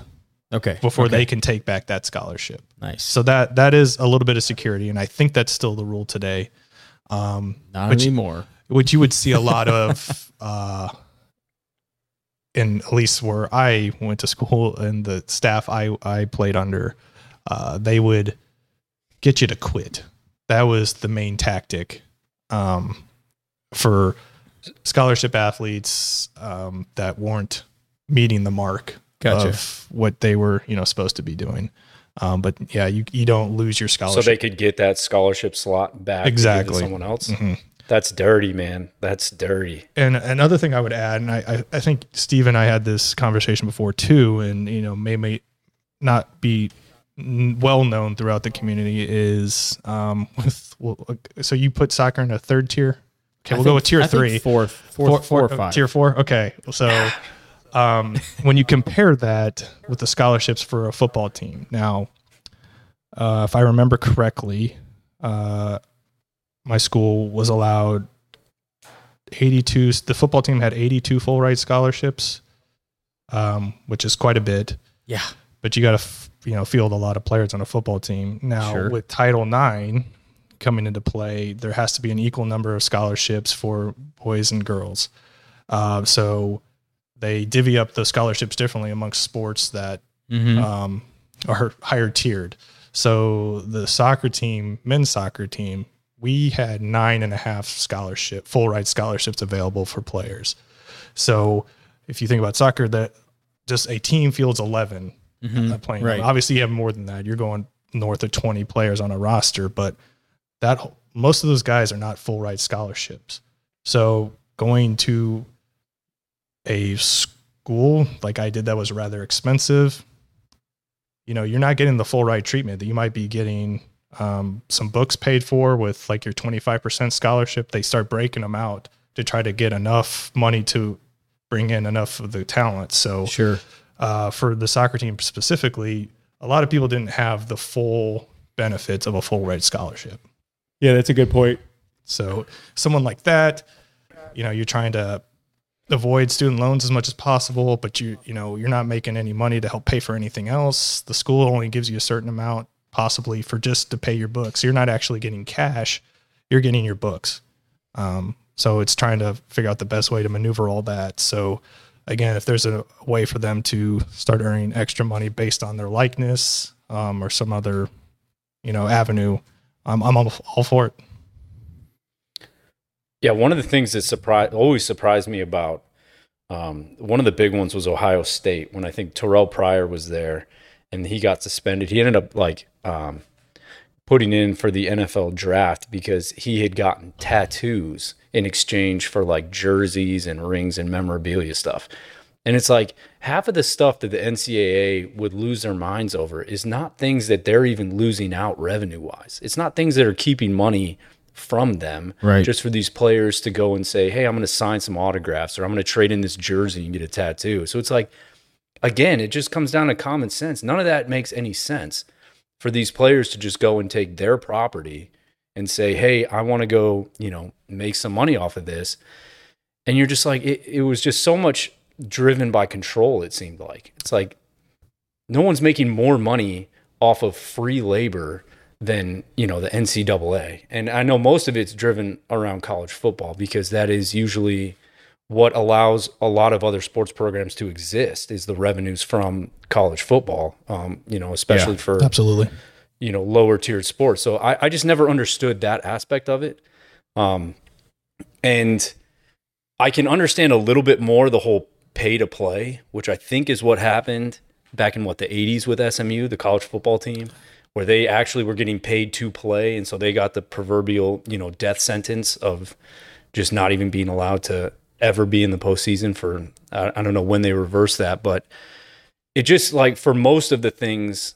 Okay. before Okay. they can take back that scholarship. Nice. So that that is a little bit of security, and I think that's still the rule today. Um, Not you- anymore. which you would see a lot of uh in at least where I went to school and the staff I I played under uh they would get you to quit. That was the main tactic um for scholarship athletes um that weren't meeting the mark Gotcha. of what they were, you know, supposed to be doing. Um but yeah, you you don't lose your scholarship. So they could get that scholarship slot back to give to Exactly. someone else. Mhm. That's dirty, man. That's dirty. And another thing I would add, and I, I, I think Steve and I had this conversation before too, and you know, may may not be n- well known throughout the community is um with well, so you put soccer in a third tier. Okay, we'll go with tier I think three. Fourth, fourth, four, or five. Tier four. Okay, so um, when you compare that with the scholarships for a football team, now, uh, if I remember correctly, uh, my school was allowed 82. The football team had 82 full ride scholarships, um, which is quite a bit. Yeah. But you got to you know field a lot of players on a football team. Now Sure. with Title IX coming into play, there has to be an equal number of scholarships for boys and girls. Uh, so they divvy up the scholarships differently amongst sports that Mm-hmm. um, are higher tiered. So the soccer team, men's soccer team, we had nine and a half scholarship, full ride scholarships available for players. So if you think about soccer, that just a team fields 11 uh, playing. Right. Obviously, you have more than that. You're going north of 20 players on a roster, but that most of those guys are not full ride scholarships. So going to a school like I did that was rather expensive. You know, you're not getting the full ride treatment that you might be getting um, some books paid for with like your 25% scholarship. They start breaking them out to try to get enough money to bring in enough of the talent. So Sure. Uh, for the soccer team specifically, a lot of people didn't have the full benefits of a full ride scholarship. Yeah, that's a good point. So someone like that, you know, you're trying to avoid student loans as much as possible, but you you know you're not making any money to help pay for anything else. The school only gives you a certain amount, possibly for just to pay your books. You're not actually getting cash; you're getting your books. Um, so it's trying to figure out the best way to maneuver all that. So again, if there's a way for them to start earning extra money based on their likeness um, or some other, you know, avenue, I'm I'm all, all for it. Yeah, one of the things that surprised always surprised me about um, one of the big ones was Ohio State when I think Terrell Pryor was there and he got suspended. He ended up like um, putting in for the NFL draft because he had gotten tattoos in exchange for like jerseys and rings and memorabilia stuff. And it's like half of the stuff that the NCAA would lose their minds over is not things that they're even losing out revenue wise. It's not things that are keeping money from them Right. just for these players to go and say, "Hey, I'm going to sign some autographs or I'm going to trade in this jersey and get a tattoo." So it's like again, it just comes down to common sense. None of that makes any sense for these players to just go and take their property and say, "Hey, I want to go, you know, make some money off of this." And you're just like it, it was just so much driven by control it seemed like. It's like no one's making more money off of free labor than you know the NCAA, and I know most of it's driven around college football because that is usually what allows a lot of other sports programs to exist is the revenues from college football. Um, you know, especially for Absolutely. you know lower tiered sports. So I, I just never understood that aspect of it. Um, and I can understand a little bit more the whole pay to play, which I think is what happened back in what the 80s with SMU, the college football team, where they actually were getting paid to play, and so they got the proverbial you know death sentence of just not even being allowed to ever be in the postseason for I, don't know when they reversed that, but it just like for most of the things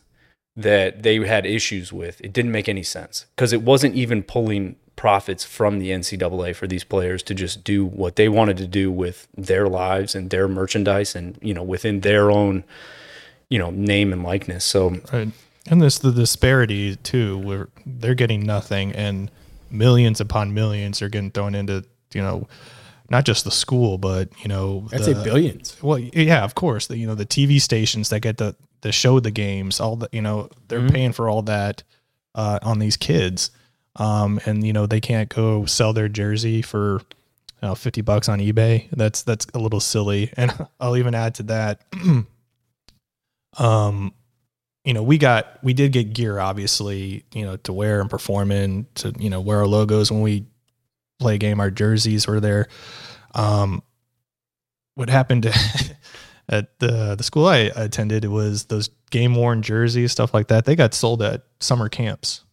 that they had issues with, it didn't make any sense because it wasn't even pulling profits from the NCAA for these players to just do what they wanted to do with their lives and their merchandise and you know within their own you know name and likeness. So Right. And this the disparity too, where they're getting nothing and millions upon millions are getting thrown into, you know, not just the school, but you know, I'd the, say billions. Well, yeah, of course. The you know the TV stations that get the the show the games, all the you know they're Mhm. paying for all that uh, on these kids, um, and you know they can't go sell their jersey for you know, fifty bucks on eBay. That's that's a little silly. And I'll even add to that. um, you know, we got we did get gear, obviously, you know, to wear and perform in, to you know wear our logos when we play a game. Our jerseys were there. Um, what happened at the the school I attended was those game worn jerseys, stuff like that. They got sold at summer camps.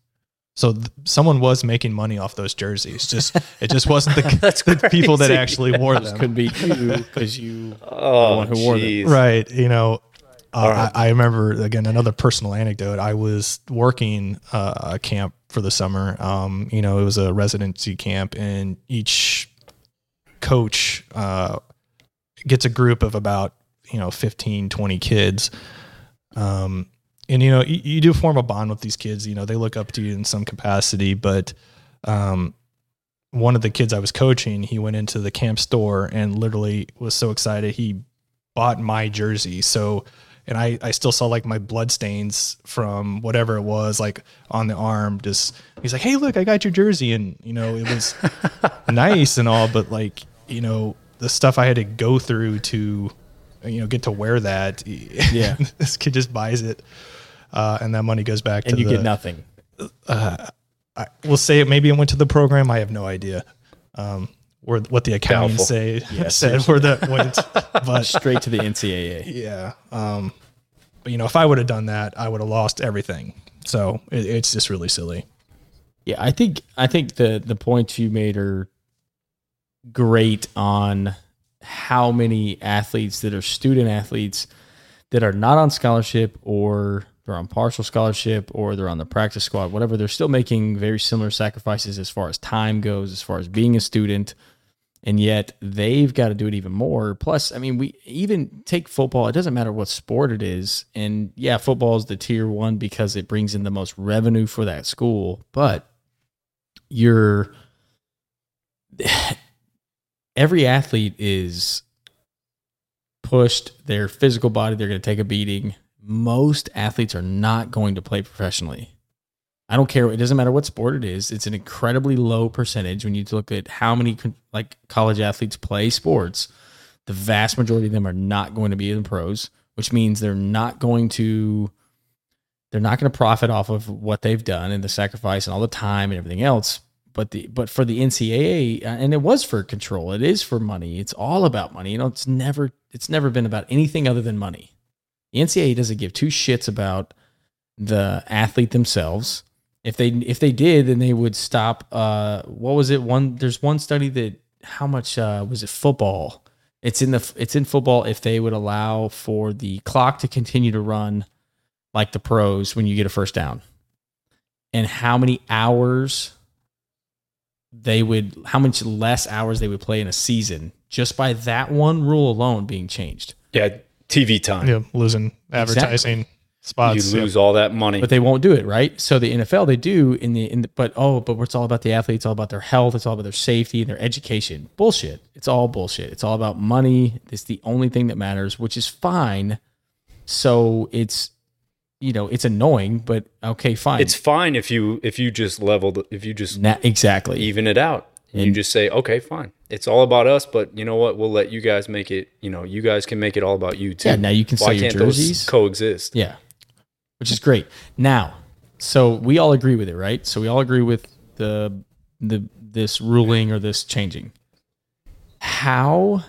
So th- someone was making money off those jerseys. Just it just wasn't the, the people that crazy. actually wore them. could be you because you oh, one who wore them. Right. You know, uh, All right. I, I remember again another personal anecdote. I was working uh, a camp for the summer. Um, you know, it was a residency camp, and each coach uh, gets a group of about you know 15, 20 kids. Um, and you know, you, you do form a bond with these kids. You know, they look up to you in some capacity, but um, one of the kids I was coaching, he went into the camp store and literally was so excited he bought my jersey. So, and I, I still saw like my blood stains from whatever it was, like on the arm. Just he's like, "Hey, look, I got your jersey," and you know it was nice and all, but like you know the stuff I had to go through to you know get to wear that. Yeah. this kid just buys it, uh, and that money goes back to and to you the, get nothing. uh, I will say it. Maybe it went to the program. I have no idea. Um, or what the accounting Doubtful. say Yeah, said where that went, but Straight to the NCAA. yeah. Um, but you know, if I would have done that, I would have lost everything. So it, it's just really silly. Yeah, I think I think the the points you made are great on how many athletes that are student athletes that are not on scholarship or they're on partial scholarship or they're on the practice squad, whatever, they're still making very similar sacrifices as far as time goes, as far as being a student. And yet they've got to do it even more. Plus, I mean, we even take football, it doesn't matter what sport it is. And yeah, football is the tier one because it brings in the most revenue for that school. But you're every athlete is pushed their physical body they're going to take a beating most athletes are not going to play professionally i don't care it doesn't matter what sport it is it's an incredibly low percentage when you look at how many like college athletes play sports the vast majority of them are not going to be in pros which means they're not going to they're not going to profit off of what they've done and the sacrifice and all the time and everything else but the but for the NCAA uh, and it was for control it is for money it's all about money you know it's never it's never been about anything other than money. The NCAA doesn't give two shits about the athlete themselves if they if they did then they would stop uh what was it? One there's one study that how much uh was it football? It's in the it's in football if they would allow for the clock to continue to run like the pros when you get a first down. And how many hours they would how much less hours they would play in a season just by that one rule alone being changed. Yeah, TV time. Yeah, losing advertising spots. you yeah. lose all that money. But they won't do it, right? So the NFL they do in the in the, but oh, but it's all about the athletes, it's all about their health, it's all about their safety and their education. Bullshit. It's all bullshit. It's all about money. It's the only thing that matters, which is fine. So it's you know, it's annoying, but okay, fine. it's fine if you if you just leveled if you just Na- exactly. even it out. And you just say, okay, fine. It's all about us, but you know what? We'll let you guys make it. You know, you guys can make it all about you too. Yeah, now you can sell Why your can't jerseys. those coexist? Yeah. Which is great. Now, so we all agree with it, right? So we all agree with the the this ruling or this changing. How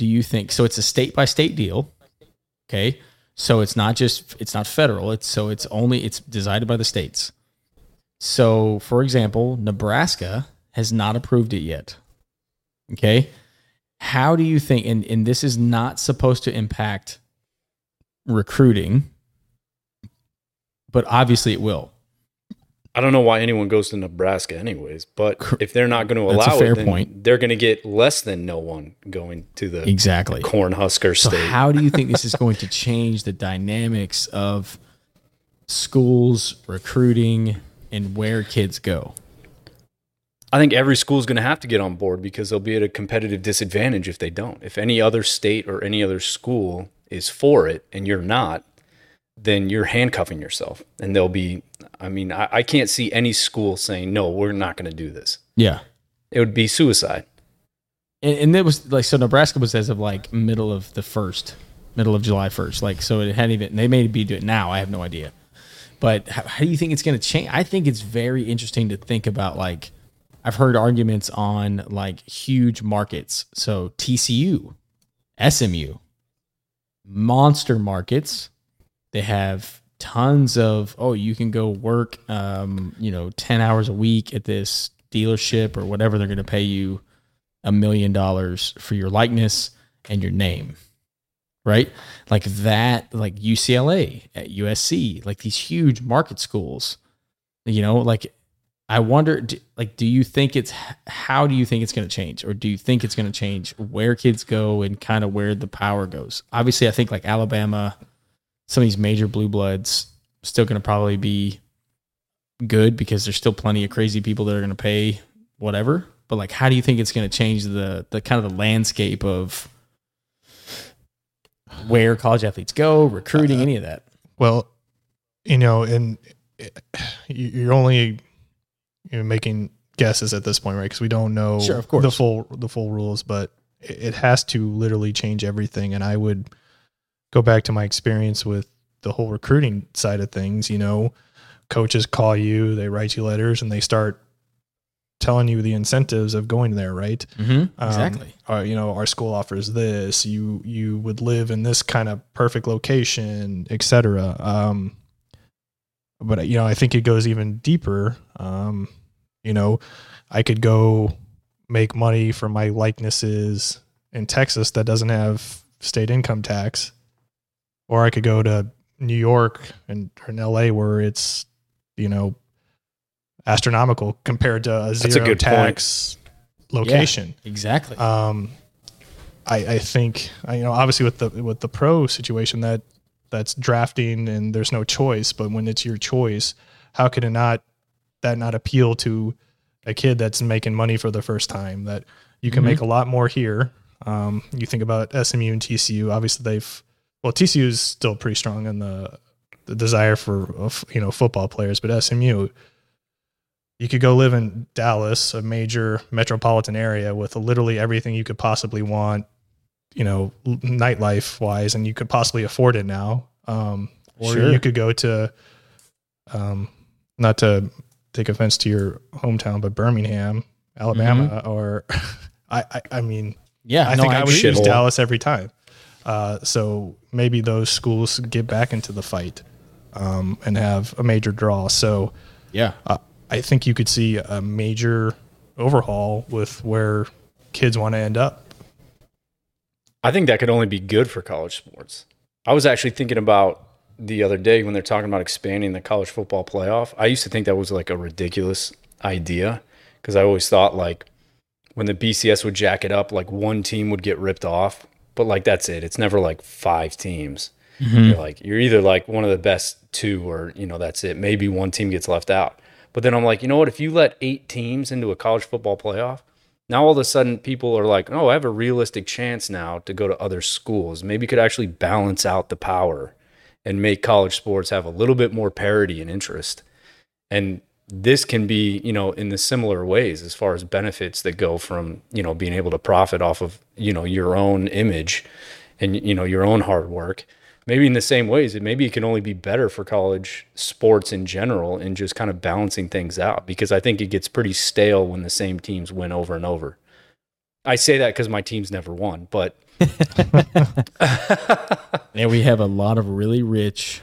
do you think so it's a state by state deal. Okay? So it's not just it's not federal. It's so it's only it's decided by the states. So, for example, Nebraska has not approved it yet. Okay? How do you think and and this is not supposed to impact recruiting, but obviously it will. I don't know why anyone goes to Nebraska anyways, but if they're not going to allow fair it, then point. they're going to get less than no one going to the Exactly. Cornhusker So State. how do you think this is going to change the dynamics of schools, recruiting, and where kids go? I think every school is going to have to get on board because they'll be at a competitive disadvantage if they don't. If any other state or any other school is for it and you're not, then you're handcuffing yourself. And they'll be, I mean, I, I can't see any school saying, no, we're not going to do this. Yeah. It would be suicide. And, and it was like so Nebraska was as of like middle of the first, middle of July first. Like so it hadn't even they may be doing it now. I have no idea. But how, how do you think it's going to change? I think it's very interesting to think about. Like I've heard arguments on like huge markets. So TCU, SMU, monster markets. They have tons of oh you can go work um you know 10 hours a week at this dealership or whatever they're going to pay you a million dollars for your likeness and your name right? Like that like ucla at usc like these huge market schools you know like i wonder like do you think it's how do you think it's going to change? Or do you think it's going to change where kids go and kind of where the power goes? Obviously i think like alabama some of these major blue bloods still going to probably be good because there's still plenty of crazy people that are going to pay whatever but like how do you think it's going to change the the kind of the landscape of where college athletes go recruiting uh, any of that Well, you know, and eh, you- you're only you know, making guesses at this point, right? Because we don't know Sure, of course. the full the full rules, but it has to literally change everything. And I would go back to my experience with the whole recruiting side of things. You know, coaches call you, they write you letters, and they start telling you the incentives of going there, right? mm-hmm. Um, exactly uh, you know, our school offers this. You you would live in this kind of perfect location, etc. Um, but you know, I think it goes even deeper. Um, you know, I could go make money for my likenesses in Texas that doesn't have state income tax, or I could go to New York and or in LA where it's you know astronomical compared to a a zero good point. tax location. exactly Um, I, I think you know obviously with the with the pro situation that that's drafting and there's no choice, but when it's your choice, how could it not that not appeal to a kid that's making money for the first time? That you can Mhm. make a lot more here. Um, you think about SMU and TCU. Obviously, they've well TCU is still pretty strong in the the desire for you know football players, but SMU you could go live in Dallas, a major metropolitan area with literally everything you could possibly want, you know, nightlife wise, and you could possibly afford it now. Um, or Sure. you could go to, um, not to take offense to your hometown, but Birmingham, Alabama, or I, I, I mean, yeah I no, think I, would agree. choose Dallas every time. Uh, so maybe those schools get back into the fight um, and have a major draw. So yeah uh, I think you could see a major overhaul with where kids want to end up. I think that could only be good for college sports. I was actually thinking about the other day when they're talking about expanding the college football playoff. I used to think that was like a ridiculous idea because I always thought like when the BCS would jack it up, like one team would get ripped off, but like that's it. It's never like five teams. Mm-hmm. You're like you're either like one of the best two or you know that's it. Maybe one team gets left out. But then I'm like, you know what? If you let eight teams into a college football playoff, now all of a sudden people are like, oh, I have a realistic chance now to go to other schools. Maybe you could actually balance out the power and make college sports have a little bit more parity and interest. And this can be, you know, in the similar ways as far as benefits that go from, you know, being able to profit off of, you know, your own image and, you know, your own hard work. Maybe in the same ways, it maybe it can only be better for college sports in general and just kind of balancing things out because I think it gets pretty stale when the same teams win over and over. I say that because my team's never won, but and we have a lot of really rich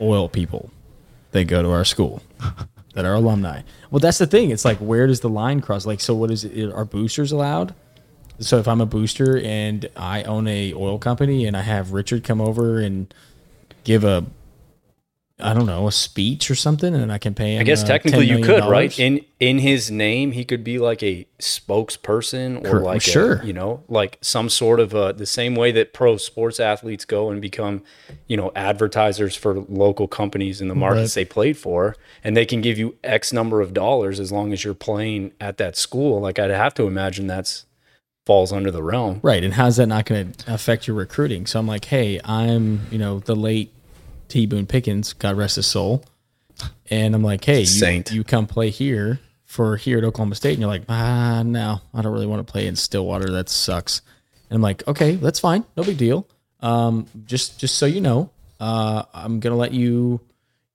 oil people that go to our school that are alumni. Well that's the thing. It's like where does the line cross? Like so what is it are boosters allowed? So if i'm a booster and i own a oil company and i have richard come over and give a I don't know a speech or something, and I can pay him. I guess uh, technically $10 you could, right? In in his name, he could be like a spokesperson or like a- sure. you know, like some sort of uh the same way that pro sports athletes go and become, you know, advertisers for local companies in the markets they played for, and they can give you X number of dollars as long as you're playing at that school. Like I'd have to imagine that's falls under the realm. Right. And how's that not going to affect your recruiting? So I'm like, hey, I'm, you know, the late T Boone Pickens, God rest his soul. And I'm like, hey, you, you come play here for here at Oklahoma State. And you're like, ah, no, I don't really want to play in Stillwater. That sucks. And I'm like, okay, that's fine. No big deal. Um, just, just so you know, uh, I'm going to let you,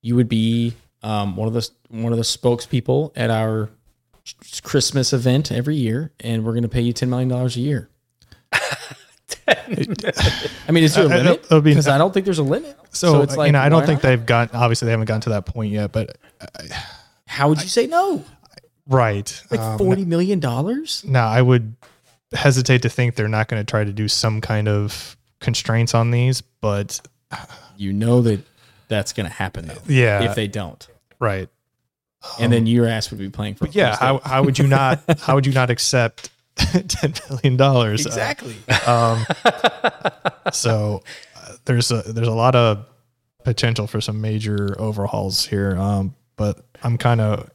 you would be, um, one of the, one of the spokespeople at our Christmas event every year. And we're going to pay you $10 million a year. I mean, is there a limit? don't- I Because I don't think there's a limit. So, it's like, you know, I don't think not? they've got. Obviously, they haven't gotten to that point yet. But uh, How would you say no? right, Like um, forty million dollars? now I would hesitate to think they're not going to try to do some kind of constraints on these. But uh, You know that that's going to happen though. yeah, if they don't, right. and then um, your ass would be playing for. Yeah, how, how would you not? How would you not accept ten million dollars? exactly. Um, so uh, there's a there's a lot of potential for some major overhauls here. Um, but I'm kind of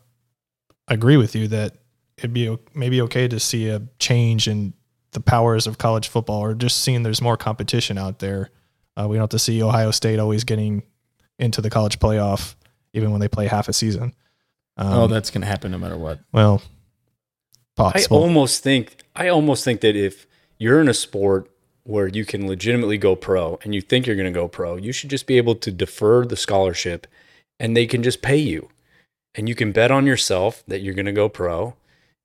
agree with you that it'd be maybe okay to see a change in the powers of college football, or just seeing there's more competition out there. Uh, we don't have to see Ohio State always getting into the college playoff, even when they play half a season. Um, oh, that's going to happen no matter what. well, I almost think I almost think that if you're in a sport where you can legitimately go pro and you think you're going to go pro, you should just be able to defer the scholarship and they can just pay you. And you can bet on yourself that you're going to go pro.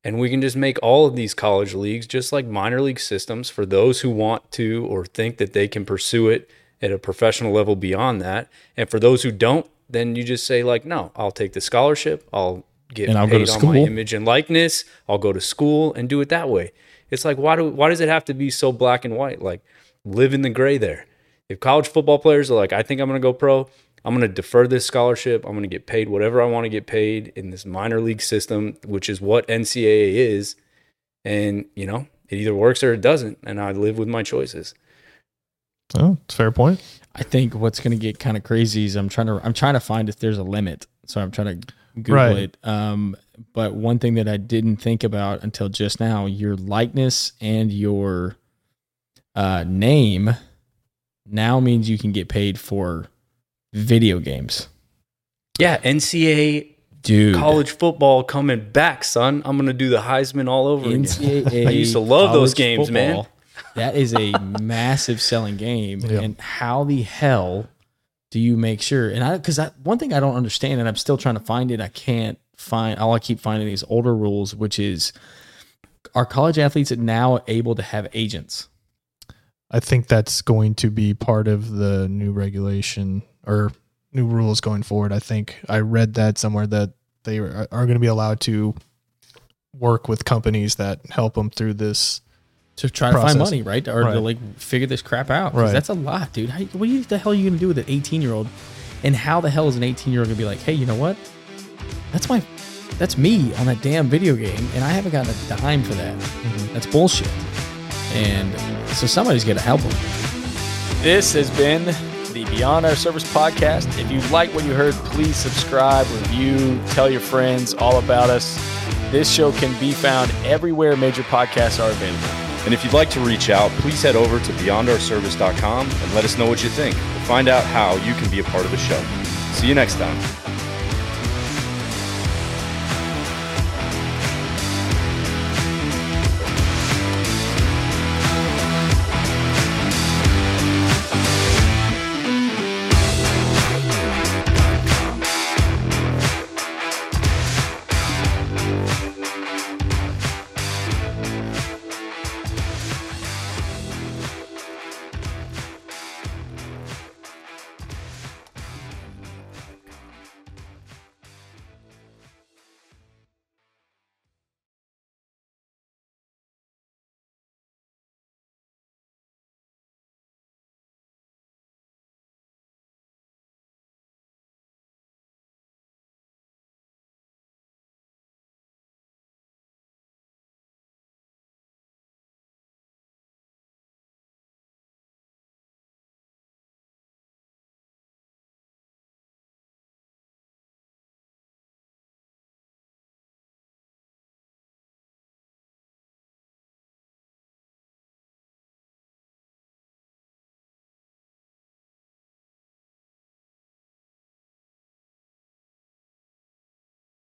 And we can just make all of these college leagues just like minor league systems for those who want to or think that they can pursue it at a professional level beyond that. And for those who don't, then you just say like, no, I'll take the scholarship. I'll get And I'll paid go to on my school. image and likeness. I'll go to school and do it that way. It's like why do why does it have to be so black and white? Like live in the gray there. If college football players are like, I think I'm going to go pro, I'm going to defer this scholarship. I'm going to get paid whatever I want to get paid in this minor league system, which is what NCAA is. And, you know, it either works or it doesn't. And I live with my choices. oh, it's fair point. I think what's going to get kind of crazy is I'm trying to I'm trying to find if there's a limit. So I'm trying to Google Right. it. Um, but one thing that I didn't think about until just now, your likeness and your uh, name now means you can get paid for video games. Yeah, NCAA Dude, college football coming back, son. I'm going to do the Heisman all over again. I used to love those college games, man. That is a massive selling game. Yeah. And how the hell do you make sure? And I, because one thing I don't understand, and I'm still trying to find it, I can't find. All I keep finding these older rules, which is, are college athletes now able to have agents? I think that's going to be part of the new regulation or new rules going forward. I think I read that somewhere that they are, are going to be allowed to work with companies that help them through this. To try to find money, right? Or to like figure this crap out. 'Cause Right. That's a lot, dude. How, what you- the hell are you going to do with an 18 year old? And how the hell is an 18 year old going to be like, hey, you know what? That's my, that's me on that damn video game, and I haven't gotten a dime for that. Mm-hmm. That's bullshit. And so somebody's gonna help them. This has been the Beyond Our Service podcast. If you like what you heard, please subscribe, review, tell your friends all about us. This show can be found everywhere major podcasts are available. And if you'd like to reach out, please head over to beyondourservice.com and let us know what you think. Find out how you can be a part of the show. See you next time.